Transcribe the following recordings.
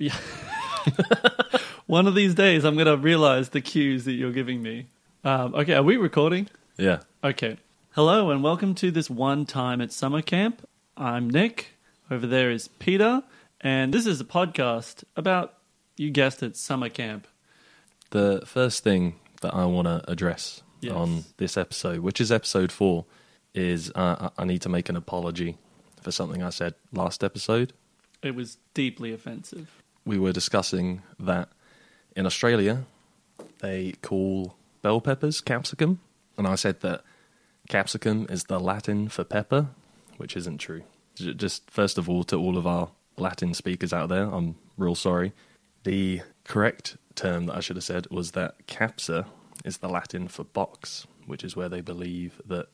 Yeah. One of these days, I'm going to realize the cues that you're giving me. Um, okay, are we recording? Yeah. Okay. Hello, and welcome to this one time at summer camp. I'm Nick. Over there is Peter. And this is a podcast about, you guessed it, summer camp. The first thing that I want to address Yes. on this episode, which is episode four, is uh, I need to make an apology for something I said last episode. It was deeply offensive. We were discussing that in Australia they call bell peppers capsicum, and I said that capsicum is the Latin for pepper, which isn't true. Just first of all, to all of our Latin speakers out there, I'm real sorry. The correct term that I should have said was that capsa is the Latin for box, which is where they believe that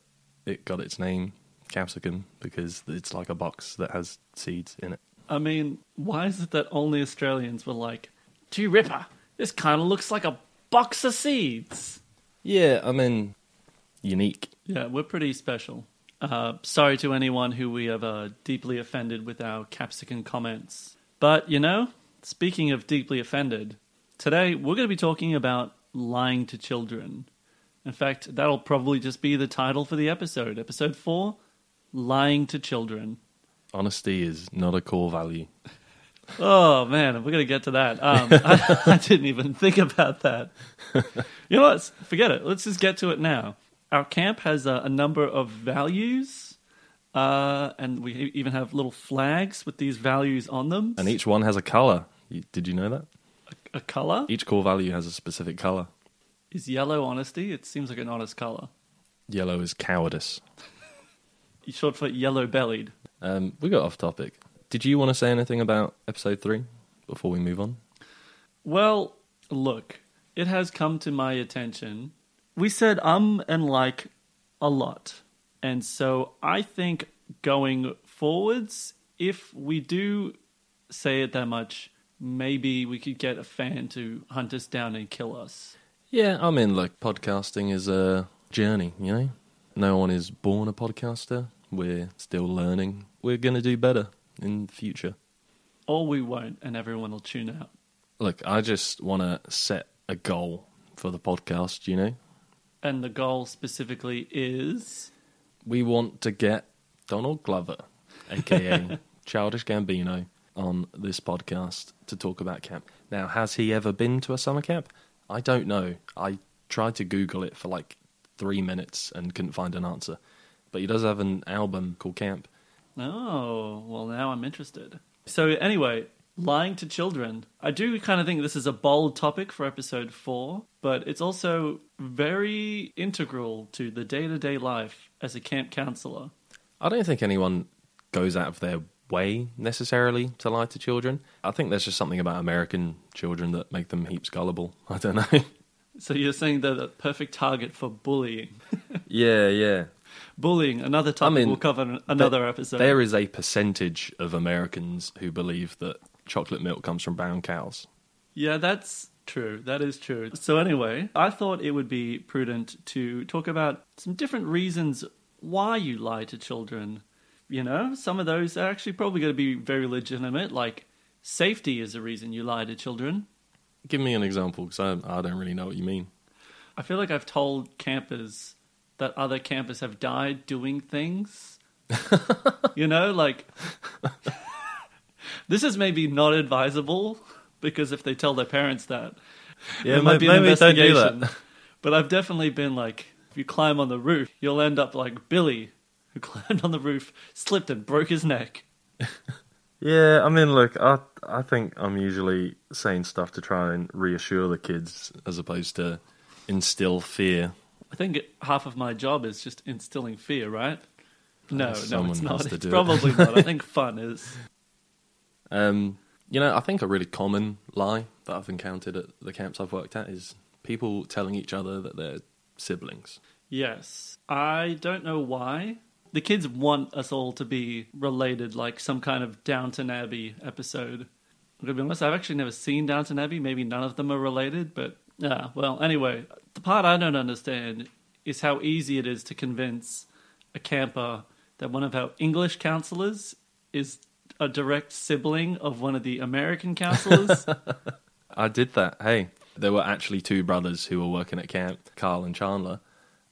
it got its name, capsicum, because it's like a box that has seeds in it. I mean, why is it that only Australians were like, gee, Ripper, this kind of looks like a box of seeds? Yeah, I mean, unique. Yeah, we're pretty special. Uh, sorry to anyone who we have uh, deeply offended with our capsicum comments. But, you know, speaking of deeply offended, today we're going to be talking about lying to children. In fact, that'll probably just be the title for the episode. Episode 4 Lying to Children. Honesty is not a core value. Oh man, we're gonna get to that. Um, I, I didn't even think about that. You know what? Forget it. Let's just get to it now. Our camp has a, a number of values, uh, and we even have little flags with these values on them. And each one has a color. You- Did you know that? a color Each core value has a specific color. is yellow. Honesty. It seems like an honest color. Yellow is cowardice. Short for yellow bellied. Um, we got off topic. Did you want to say anything about episode three before we move on? Well, look, it has come to my attention. We said um and like a lot. And so I think going forwards, if we do say it that much, maybe we could get a fan to hunt us down and kill us. Yeah, I mean, like podcasting is a journey. You know, no one is born a podcaster. We're still learning. We're gonna do better in the future. Or we won't, and everyone will tune out. Look, I just want to set a goal for the podcast. You know, And the goal specifically is. we want to get Donald Glover, aka Childish Gambino, on this podcast to talk about camp. Now, has he ever been to a summer camp? I don't know. I tried to Google it for like three minutes and couldn't find an answer. But he does have an album called Camp. Oh, well, now I'm interested. So, anyway, lying to children. I do kind of think this is a bold topic for episode four, but it's also very integral to the day to day life as a camp counselor. I don't think anyone goes out of their way necessarily to lie to children. I think there's just something about American children that make them heaps gullible. I don't know. So, you're saying they're the perfect target for bullying. yeah, yeah. Bullying, another topic mean, we'll cover another episode. There is a percentage of Americans who believe that chocolate milk comes from brown cows. Yeah, that's true. That is true. So, anyway, I thought it would be prudent to talk about some different reasons why you lie to children. You know, some of those are actually probably going to be very legitimate, like safety is a reason you lie to children. Give me an example, because I, I don't really know what you mean. I feel like I've told campers that other campers have died doing things. you know, like this is maybe not advisable because if they tell their parents that, there might be an investigation. But I've definitely been like, if you climb on the roof, you'll end up like Billy, who climbed on the roof, slipped and broke his neck. Yeah, I mean, look, I I think I'm usually saying stuff to try and reassure the kids as opposed to instill fear. I think half of my job is just instilling fear, right? No, no, it's not. It's it. probably not. I think fun is. Um, you know, I think a really common lie that I've encountered at the camps I've worked at is people telling each other that they're siblings. Yes. I don't know why. The kids want us all to be related, like some kind of Downton Abbey episode. I'm gonna be honest, I've actually never seen Downton Abbey. Maybe none of them are related, but yeah. Well, anyway, the part I don't understand is how easy it is to convince a camper that one of our English counselors is a direct sibling of one of the American counselors. I did that. Hey, there were actually two brothers who were working at camp, Carl and Chandler,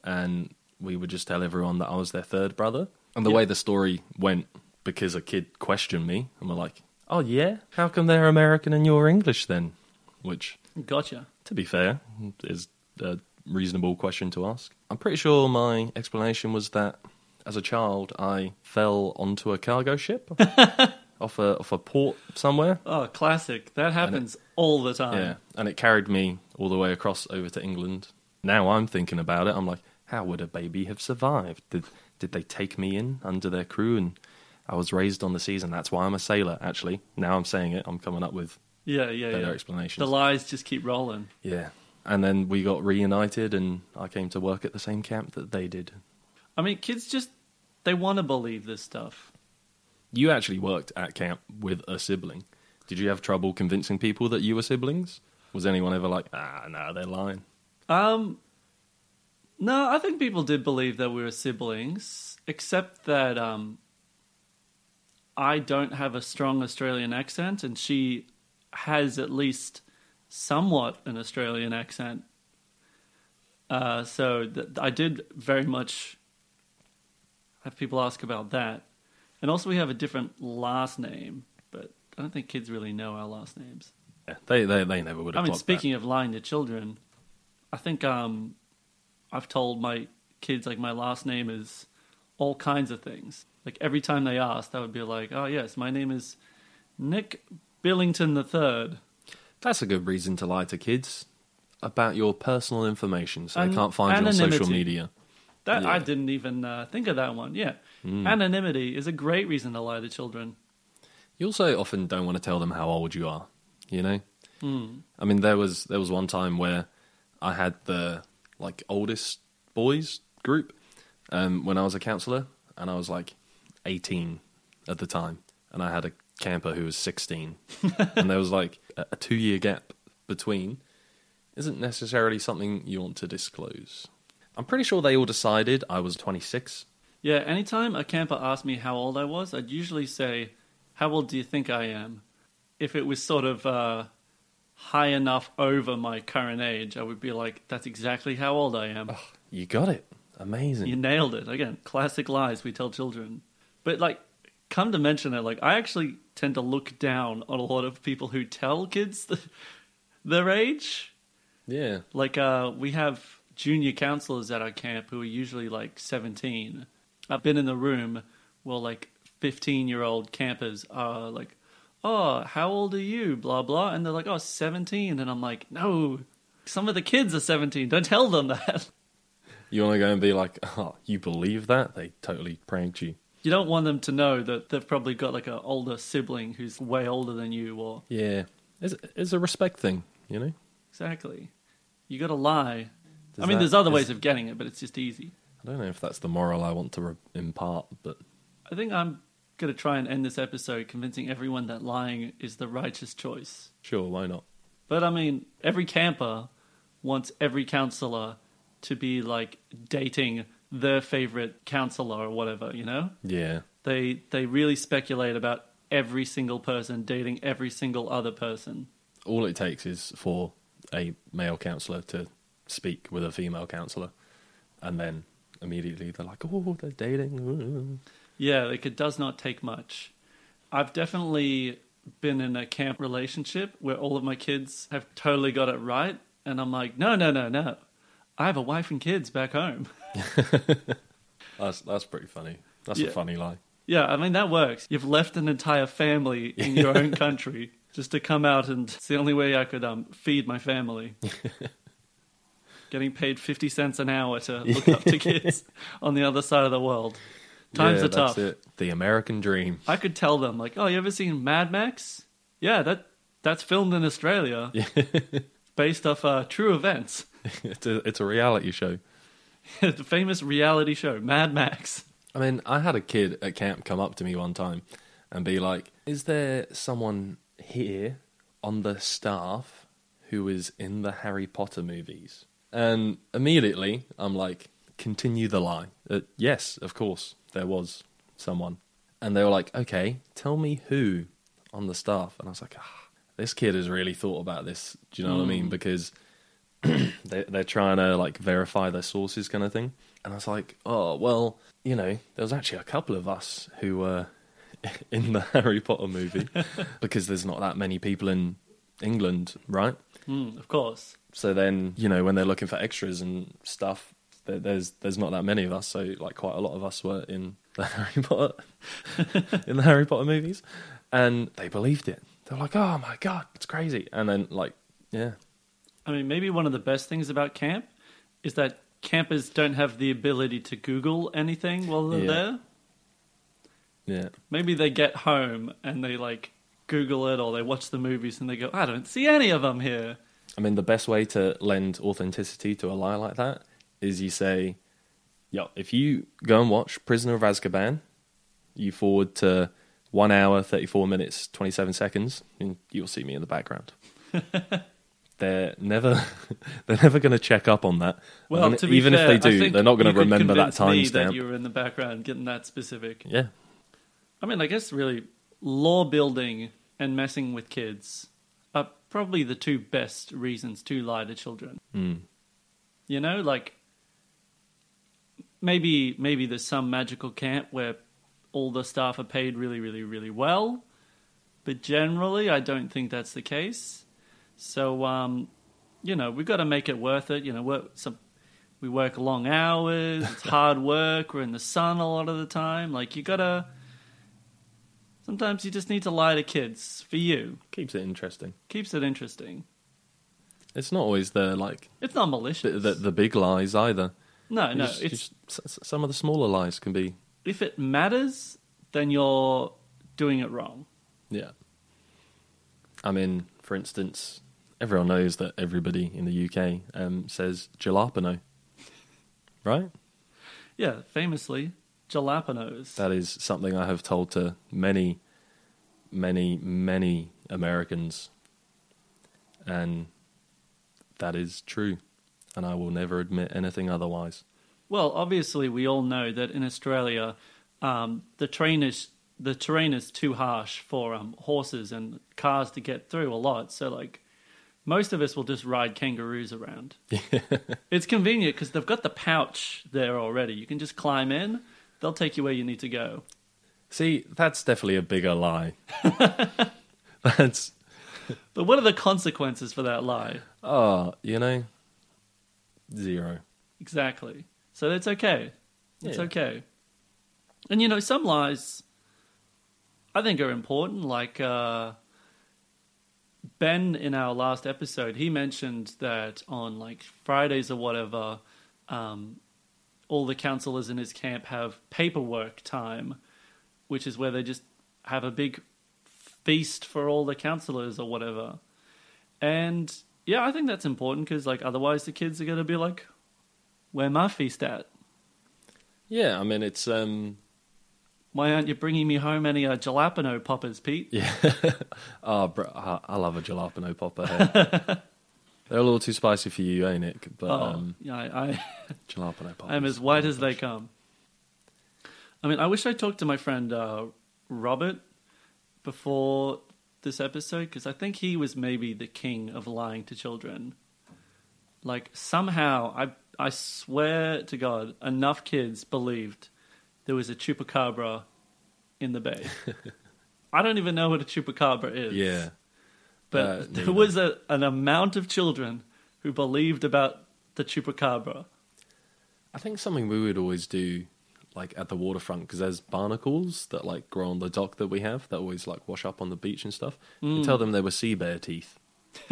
and we would just tell everyone that I was their third brother. And the Yeah. way the story went, because a kid questioned me, and we're like, "Oh yeah, how come they're American and you're English then?" Which, gotcha. to be fair, is a reasonable question to ask. I'm pretty sure my explanation was that as a child I fell onto a cargo ship off a off a port somewhere. Oh, classic. That happens all the time. Yeah, and it carried me all the way across over to England. Now I'm thinking about it. I'm like, how would a baby have survived? Did did they take me in under their crew and I was raised on the seas and that's why I'm a sailor actually. Now I'm saying it, I'm coming up with Yeah, yeah, better yeah. explanations. The lies just keep rolling. yeah. And then we got reunited and I came to work at the same camp that they did. I mean, kids just they want to believe this stuff. You actually worked at camp with a sibling. Did you have trouble convincing people that you were siblings? Was anyone ever like, ah, no, they're lying? Um, no, I think people did believe that we were siblings, except that um, I don't have a strong Australian accent, and she has at least somewhat an Australian accent. Uh, so th- I did very much have people ask about that, and also we have a different last name, but I don't think kids really know our last names. Yeah, they, they, they never would I mean, speaking of lying to children, I think um, I've told my kids like my last name is all kinds of things. Like every time they ask, I would be like, "Oh yes, my name is Nick Billington the Third. That's a good reason to lie to kids about your personal information so An- they can't find you on social media. That I didn't even uh, think of that one. Yeah, anonymity is a great reason to lie to children. You also often don't want to tell them how old you are, you know? Hmm. I mean there was there was one time where I had the like oldest boys group um, when I was a counselor and I was like 18 at the time and I had a camper who was 16 and there was like a, 2 year gap between isn't necessarily something you want to disclose. I'm pretty sure they all decided I was 26 Yeah, anytime a camper asked me how old I was, I'd usually say, "How old do you think I am?" If it was sort of uh, high enough over my current age, I would be like, "That's exactly how old I am." You got it. Amazing. You nailed it. Again, classic lies we tell children. But like, come to mention it, like I actually tend to look down on a lot of people who tell kids the, their age. yeah. Like, uh, we have junior counselors at our camp who are usually like 17. I've been in the room where like 15 year old campers are like, oh, how old are you? Blah, blah. And they're like, oh, 17. And I'm like, no, some of the kids are 17. Don't tell them that. You want to go and be like, oh, you believe that? They totally pranked you. You don't want them to know that they've probably got like an older sibling who's way older than you or Yeah. It's, it's a respect thing, you know? exactly. You got to lie. Does I mean, that- there's other is- ways of getting it, but it's just easy. I don't know if that's the moral I want to re- impart, but I think I'm going to try and end this episode convincing everyone that lying is the righteous choice. sure, why not? But I mean, every camper wants every counselor to be like dating their favorite counselor or whatever, you know? Yeah. They they really speculate about every single person dating every single other person. All it takes is for a male counselor to speak with a female counselor, and then immediately they're like, oh, they're dating. Yeah, like it does not take much. I've definitely been in a camp relationship where all of my kids have totally got it right, and I'm like, no, no, no, no. I have a wife and kids back home. That's, that's pretty funny. That's Yeah. a funny lie. Yeah, I mean that works. You've left an entire family in your own country just to come out, and it's the only way I could um, feed my family. Getting paid fifty cents an hour to look up to kids on the other side of the world. Times Yeah, are tough. It. The American dream. I could tell them like, "Oh, you ever seen Mad Max? Yeah, that that's filmed in Australia, based off uh, true events. it's, a, it's a reality show. the famous reality show Mad Max." I mean, I had a kid at camp come up to me one time and be like, "Is there someone here on the staff who is in the Harry Potter movies?" And immediately, I'm like, "Continue the lie." Uh, yes, of course, there was someone. and they were like, "Okay, tell me who on the staff." And I was like, ah, "This kid has really thought about this." Do you know what I mean? Because they, they're trying to like verify their sources, kind of thing. And I was like, "Oh, well, you know, there was actually a couple of us who were in the Harry Potter movie because there's not that many people in England, right?" Mm, of course. So then, you know, when they're looking for extras and stuff, there- there's there's not that many of us. So like quite a lot of us were in the Harry Potter in the Harry Potter movies, and they believed it. They're like, "Oh my god, it's crazy!" And then like, yeah, I mean, maybe one of the best things about camp is that campers don't have the ability to Google anything while they're Yeah. there. yeah, Maybe they get home and they like Google it or they watch the movies and they go, I don't see any of them here. I mean, the best way to lend authenticity to a lie like that is you say, "Yo, if you go and watch Prisoner of Azkaban, you forward to one hour, thirty four minutes, twenty seven seconds, and you'll see me in the background." they're never, they're never going to check up on that. Well, And to be even fair, if they do, they're not going to remember that convince me That timestamp. you were in the background, getting that specific. Yeah, I mean, I guess really lore building and messing with kids are probably the two best reasons to lie to children. Mm. You know, like maybe maybe there's some magical camp where all the staff are paid really, really, really well, but generally, I don't think that's the case. So, um, you know, we've got to make it worth it. You know, work some. We work long hours. It's hard work. We're in the sun a lot of the time. Like you gotta. Sometimes you just need to lie to kids for you. keeps it interesting. Keeps it interesting. It's not always the like It's not malicious. the, the big lies either. no, no. Just- It's just- some of the smaller lies can be if it matters, then you're doing it wrong. Yeah. I mean, for instance, everyone knows that everybody in the UK um, says jalapeno, right? Yeah, famously, jalapenos. That is something I have told to many, many, many Americans, and that is true, and I will never admit anything otherwise. Well, obviously, we all know that in Australia, um, the terrain is the terrain is too harsh for um, horses and cars to get through a lot. So, like, most of us will just ride kangaroos around. it's convenient because they've got the pouch there already. You can just climb in; they'll take you where you need to go. See, that's definitely a bigger lie. that's But what are the consequences for that lie? oh, you know, zero. Exactly. So it's okay. It's Yeah. okay. And you know, some lies I think are important. Like uh, Ben in our last episode, he mentioned that on like Fridays or whatever, um, all the counselors in his camp have paperwork time, which is where they just have a big feast for all the counselors or whatever. And yeah, I think that's important because like otherwise the kids are going to be like, "Where my feast at? Yeah, I mean, it's um, Why aren't you bringing me home any uh, jalapeno poppers, Pete?" Yeah. oh, bro, I, I love a jalapeno popper. Hey. They're a little too spicy for you, ain't it? But oh, um, yeah, I, I jalapeno poppers. I'm as white as they come. I mean, I wish I talked to my friend uh, Robert before this episode because I think he was maybe the king of lying to children. Like somehow, I I swear to God, enough kids believed there was a chupacabra in the bay. I don't even know what a chupacabra is. Yeah. but Uh, there was a, an amount of children who believed about the chupacabra. I think something we would always do, like at the waterfront, because there's barnacles that like grow on the dock that we have that always like wash up on the beach and stuff. You tell them they were sea bear teeth,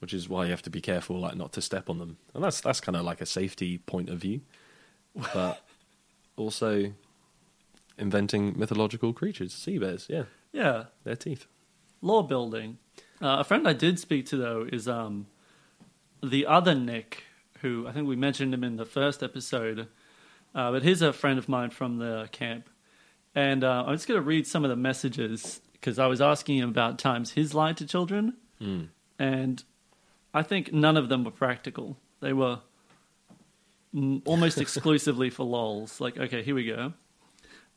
which is why you have to be careful, like not to step on them. And that's that's kind of like a safety point of view, but also inventing mythological creatures, sea bears. Yeah, Yeah, their teeth. lore building. Uh, a friend I did speak to though is um, the other Nick, who I think we mentioned him in the first episode, uh, but he's a friend of mine from the camp, and uh, I'm just going to read some of the messages because I was asking him about times he's lied to children, and I think none of them were practical. They were mm, almost exclusively for lols. Like, okay, here we go.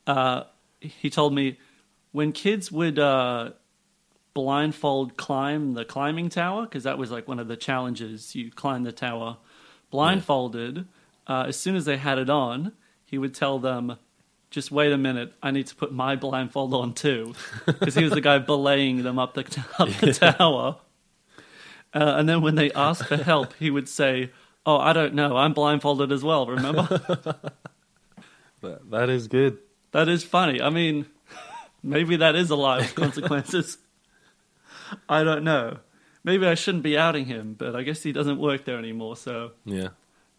Uh, he told me when kids would uh, blindfold climb the climbing tower because that was like one of the challenges. You climb the tower blindfolded. Uh, as soon as they had it on, he would tell them, "Just wait a minute, I need to put my blindfold on too," because he was the guy belaying them up the up the tower. Uh, and then when they asked for help, he would say, "Oh, I don't know, I'm blindfolded as well." Remember? That, that is good. that is funny. I mean, maybe that is a lie with consequences. I don't know. Maybe I shouldn't be outing him, but I guess he doesn't work there anymore, so Yeah.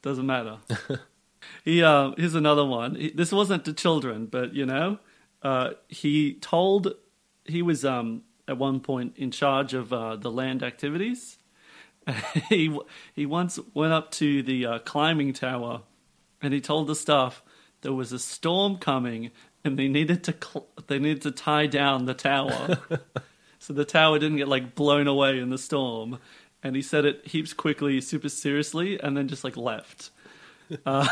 doesn't matter. he uh, here's another one. He, this wasn't to children, but you know, uh, he told he was um, at one point in charge of uh, the land activities. he he once went up to the uh, climbing tower, and he told the staff there was a storm coming, and they needed to cl- they needed to tie down the tower. so the tower didn't get like blown away in the storm. And he said it heaps quickly, super seriously, and then just like left. I,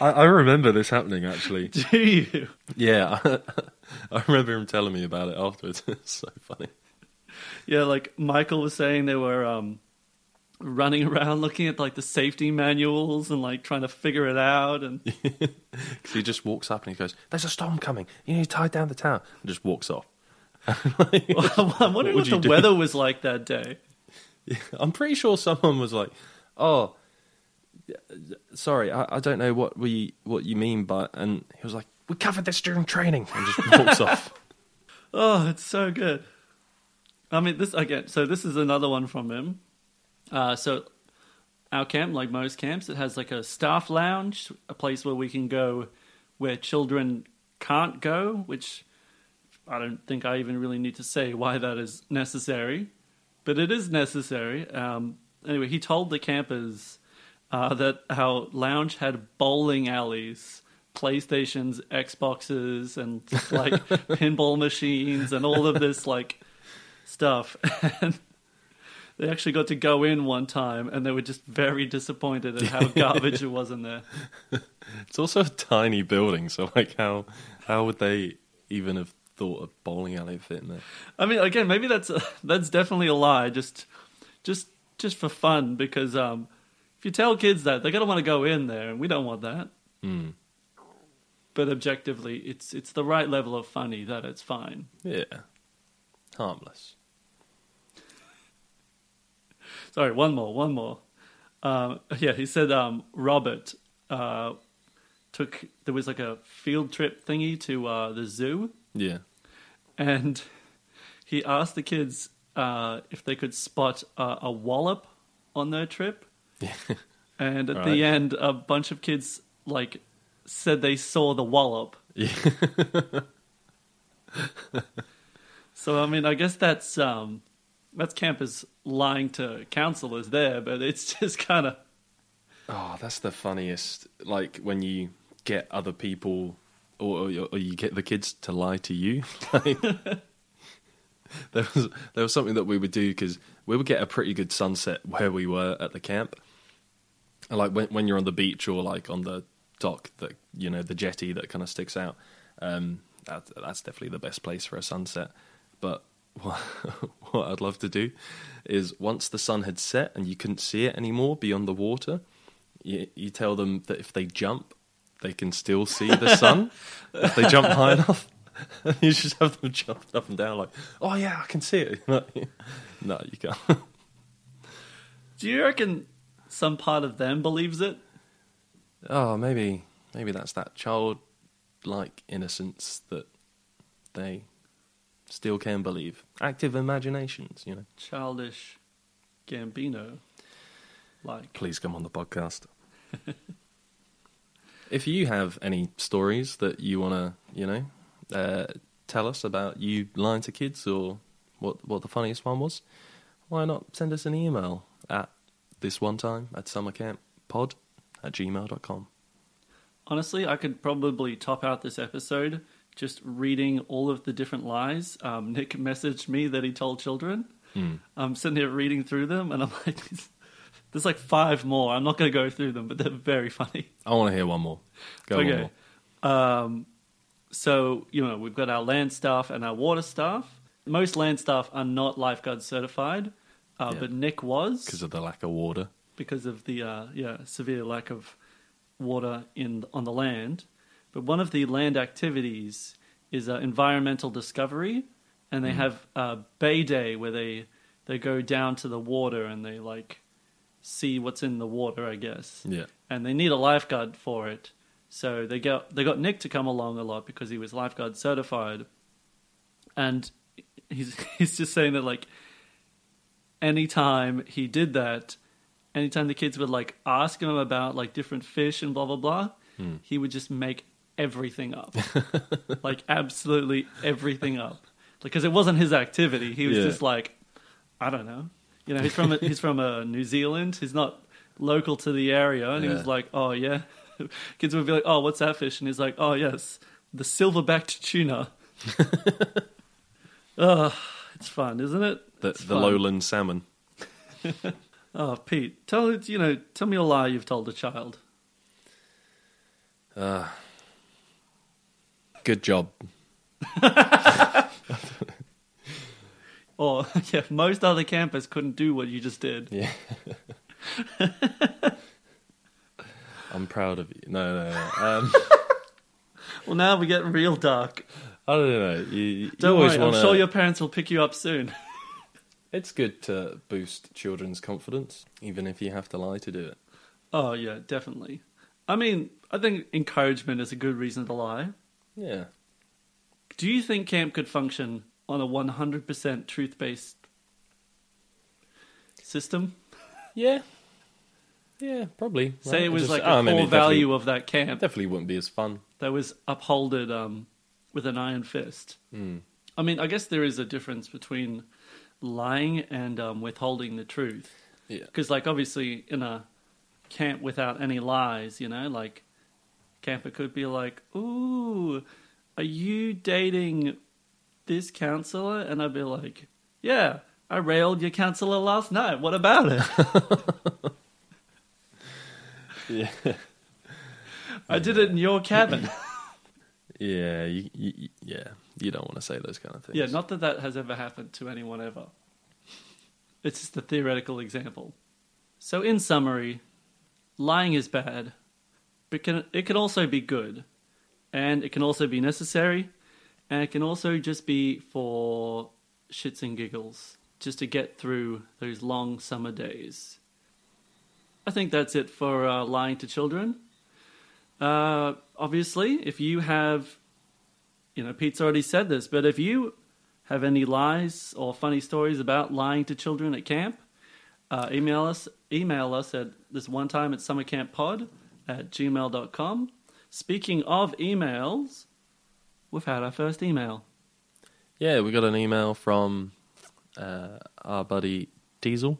I remember this happening actually. Do you? Yeah, I remember him telling me about it afterwards. it's so funny. Yeah, like Michael was saying, they were um, running around looking at like the safety manuals and like trying to figure it out. And he just walks up and he goes, "There's a storm coming. You need to tie down the tower." And just walks off. I'm wondering would what, the do? weather was like that day. I'm pretty sure someone was like, "Oh, sorry, I, I don't know what we what you mean but and he was like, "We covered this during training," and just walks off. Oh, it's so good. I mean, this again. So this is another one from him. Uh, so our camp, like most camps, it has like a staff lounge, a place where we can go where children can't go. Which I don't think I even really need to say why that is necessary, but it is necessary. Um, anyway, he told the campers uh, that our lounge had bowling alleys. PlayStations, Xboxes, and like pinball machines, and all of this like stuff. And they actually got to go in one time, and they were just very disappointed at how garbage it was in there. It's also a tiny building, so like, how how would they even have thought a bowling alley fit in there? I mean, again, maybe that's a, that's definitely a lie, just just just for fun. Because um, if you tell kids that, they're gonna want to go in there, and we don't want that. Hmm. But objectively, it's it's the right level of funny that it's fine. Yeah, harmless. Sorry, one more, one more. Um, yeah, he said um, Robert uh, took there was like a field trip thingy to uh, the zoo, Yeah, and he asked the kids uh, if they could spot uh, a wallop on their trip. Yeah. And at the end, a bunch of kids like said they saw the wallop. yeah. So I mean, I guess that's um, that's campus lying to counselors there, but it's just kind of Oh, that's the funniest. Like when you get other people, or, or, or you get the kids to lie to you. Like, there was there was something that we would do because we would get a pretty good sunset where we were at the camp. And, Like when when you're on the beach or like on the dock, that you know the jetty that kind of sticks out. Um, that, that's definitely the best place for a sunset. But what, what I'd love to do is once the sun had set and you couldn't see it anymore beyond the water, you, you tell them that if they jump, they can still see the sun. if they jump high enough, you just have them jump up and down like, oh yeah, I can see it. no, you can't. Do you reckon some part of them believes it? Oh, maybe maybe that's that childlike innocence that they still can believe. Active imaginations, you know. Childish Gambino, like Please come on the podcast. if you have any stories that you want to, you know, uh, tell us about you lying to kids or what what the funniest one was, why not send us an email at this one time at summercamppod at gmail.com. honestly, I could probably top out this episode just reading all of the different lies. Um, Nick messaged me that he told children. Hmm. I'm sitting here reading through them, and I'm like, there's like five more. I'm not going to go through them, but they're very funny. I want to hear one more. Go Okay. one more. Um, so you know we've got our land staff and our water staff. Most land staff are not lifeguard certified, uh, Yeah. but Nick was because of the lack of water. because of the uh, yeah severe lack of water in on the land. But one of the land activities is uh, environmental discovery, and they have uh, Bay Day where they they go down to the water and they like see what's in the water, I guess. Yeah. And they need a lifeguard for it, so they got they got Nick to come along a lot because he was lifeguard certified, and he's he's just saying that like anytime he did that, anytime the kids would like ask him about like different fish and blah blah blah, he would just make everything up, like absolutely everything up, because it wasn't his activity. He was Yeah. just like, I don't know, you know, he's from a, he's from uh, New Zealand. He's not local to the area, and he was like, oh yeah. Kids would be like, "Oh, what's that fish?" And he's like, "Oh, yes, the silver-backed tuna." oh, it's fun, isn't it? The, the lowland salmon. Oh, Pete, tell you know, tell me a lie you've told a child. Uh, good job. Or yeah, most other campers couldn't do what you just did. Yeah. I'm proud of you. No, no, no. Um, Well, now we get real dark. I don't know. You, you Don't worry, want I'm sure your parents will pick you up soon. It's good to boost children's confidence, even if you have to lie to do it. Oh yeah, definitely. I mean, I think encouragement is a good reason to lie. Yeah. Do you think camp could function on a 100% truth-based system? Yeah. Yeah, probably. Say Right. it was Just- like a core value of that camp Definitely wouldn't be as fun. that was upholded um, with an iron fist. I mean, I guess there is a difference between lying and um, withholding the truth. Yeah. Because, like, obviously, in a camp without any lies, you know, like, camper could be like, "Ooh, are you dating this counselor?" And I'd be like, "Yeah, I railed your counselor last night. What about it? Yeah. I did it in your cabin." Yeah, you, you, you- yeah. You don't want to say those kind of things. yeah, not that that has ever happened to anyone ever. It's just a theoretical example. So, in summary, lying is bad, but can, it can also be good, and it can also be necessary, and it can also just be for shits and giggles, just to get through those long summer days. I think that's it for uh, lying to children. Uh, obviously, if you have, you know, Pete's already said this, but if you have any lies or funny stories about lying to children at camp, uh, email us email us at this one time at summercamppod at gmail.com. Speaking of emails, we've had our first email. Yeah, we got an email from uh, our buddy Diesel.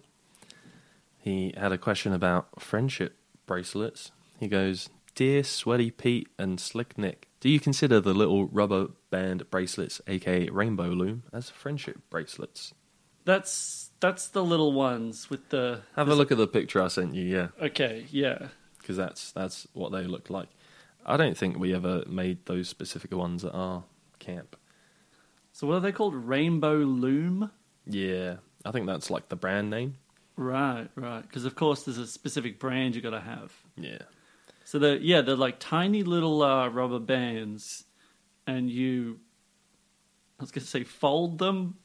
He had a question about friendship bracelets. He goes, Dear Sweaty Pete and Slick Nick, do you consider the little rubber band bracelets, aka Rainbow Loom, as friendship bracelets? That's that's the little ones with the Have a look at the picture I sent you, yeah, Okay, yeah. Because that's that's what they look like. I don't think we ever made those specific ones at our camp. So what are they called? Rainbow Loom? Yeah, I think that's like the brand name. Right, right. Because of course there's a specific brand you got to have. Yeah. So they're yeah, they're like tiny little uh, rubber bands, and you, I was gonna say, fold them,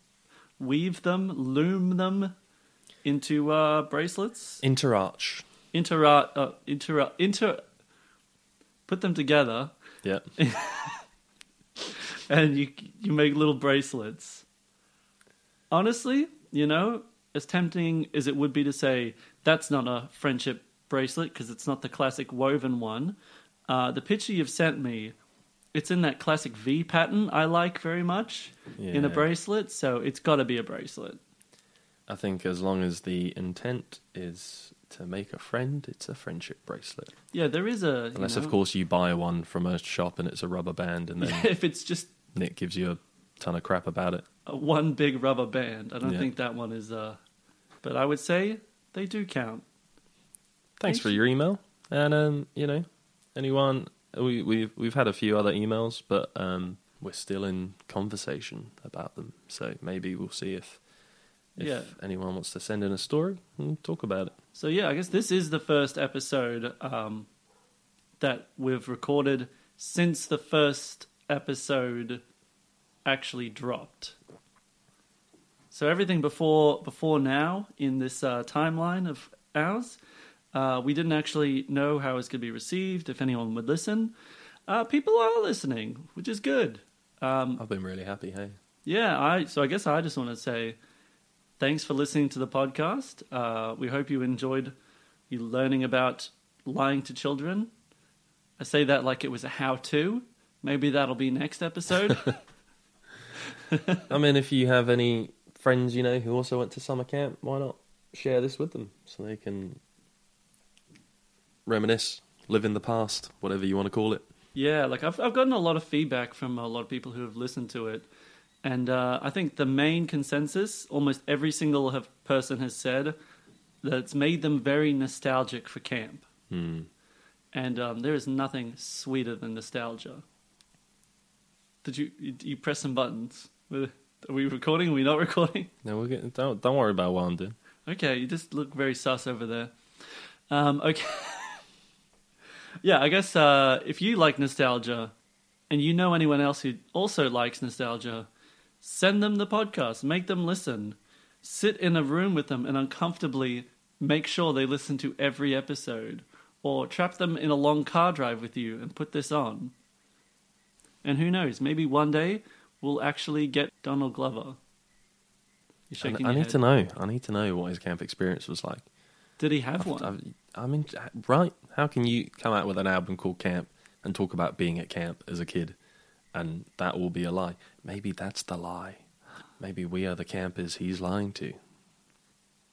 weave them, loom them into uh, bracelets, Interarch. Inter uh, inter inter, put them together, Yeah. and you you make little bracelets. Honestly, you know, as tempting as it would be to say that's not a friendship bracelet because it's not the classic woven one. Uh, the picture you've sent me, it's in that classic V pattern I like very much in a Yeah. bracelet, so it's got to be a bracelet. I think as long as the intent is to make a friend, it's a friendship bracelet. Yeah, there is a. Unless, of course, you buy one from a shop and it's a rubber band, and then if it's just Nick gives you a ton of crap about it. one big rubber band, I don't Yeah. think that one is. Uh, but I would say they do count. Thanks Thanks. for your email, and um, you know, anyone We, we've we've had a few other emails, but um, we're still in conversation about them. So maybe we'll see if if Yeah. anyone wants to send in a story and talk about it. So yeah, I guess this is the first episode um, that we've recorded since the first episode actually dropped. So everything before before now in this uh, timeline of ours, uh, we didn't actually know how it was going to be received, if anyone would listen. Uh, people are listening, which is good. Um, I've been really happy. Hey, yeah, I so I guess I just want to say thanks for listening to the podcast. Uh, we hope you enjoyed you learning about lying to children. I say that like it was a how-to. Maybe that'll be next episode. I mean, if you have any friends you know who also went to summer camp, why not share this with them so they can reminisce, live in the past, whatever you want to call it. yeah, like I've I've gotten a lot of feedback from a lot of people who have listened to it, and uh, I think the main consensus, almost every single have, person has said that it's made them very nostalgic for camp. Hmm. and um, there is nothing sweeter than nostalgia. Did you you, you press some buttons? Are we recording? Are we not recording? No, we're getting, don't don't worry about what I'm doing. Okay, you just look very sus over there. Um, okay, yeah, I guess uh, if you like nostalgia, and you know anyone else who also likes nostalgia, send them the podcast. Make them listen. Sit in a room with them and uncomfortably make sure they listen to every episode, or trap them in a long car drive with you and put this on. And who knows? Maybe one day we'll actually get Donald Glover. I, I need head. to know. I need to know what his camp experience was like. Did he have I've- one? I've- I mean, right? How can you come out with an album called Camp and talk about being at camp as a kid, and that will be a lie? Maybe that's the lie. Maybe we are the campers he's lying to.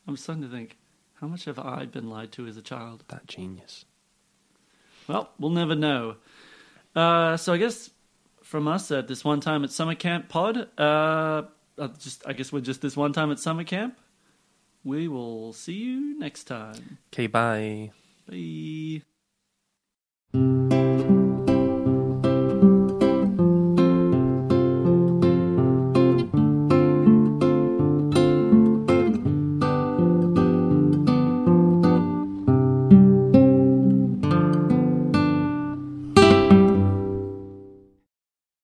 I'm starting to think, how much have I been lied to as a child? That genius. Well, we'll never know. Uh, so I guess from us at this one time at summer camp pod, uh, uh, just I guess we're just this one time at summer camp. We will see you next time. Okay, bye. Bye.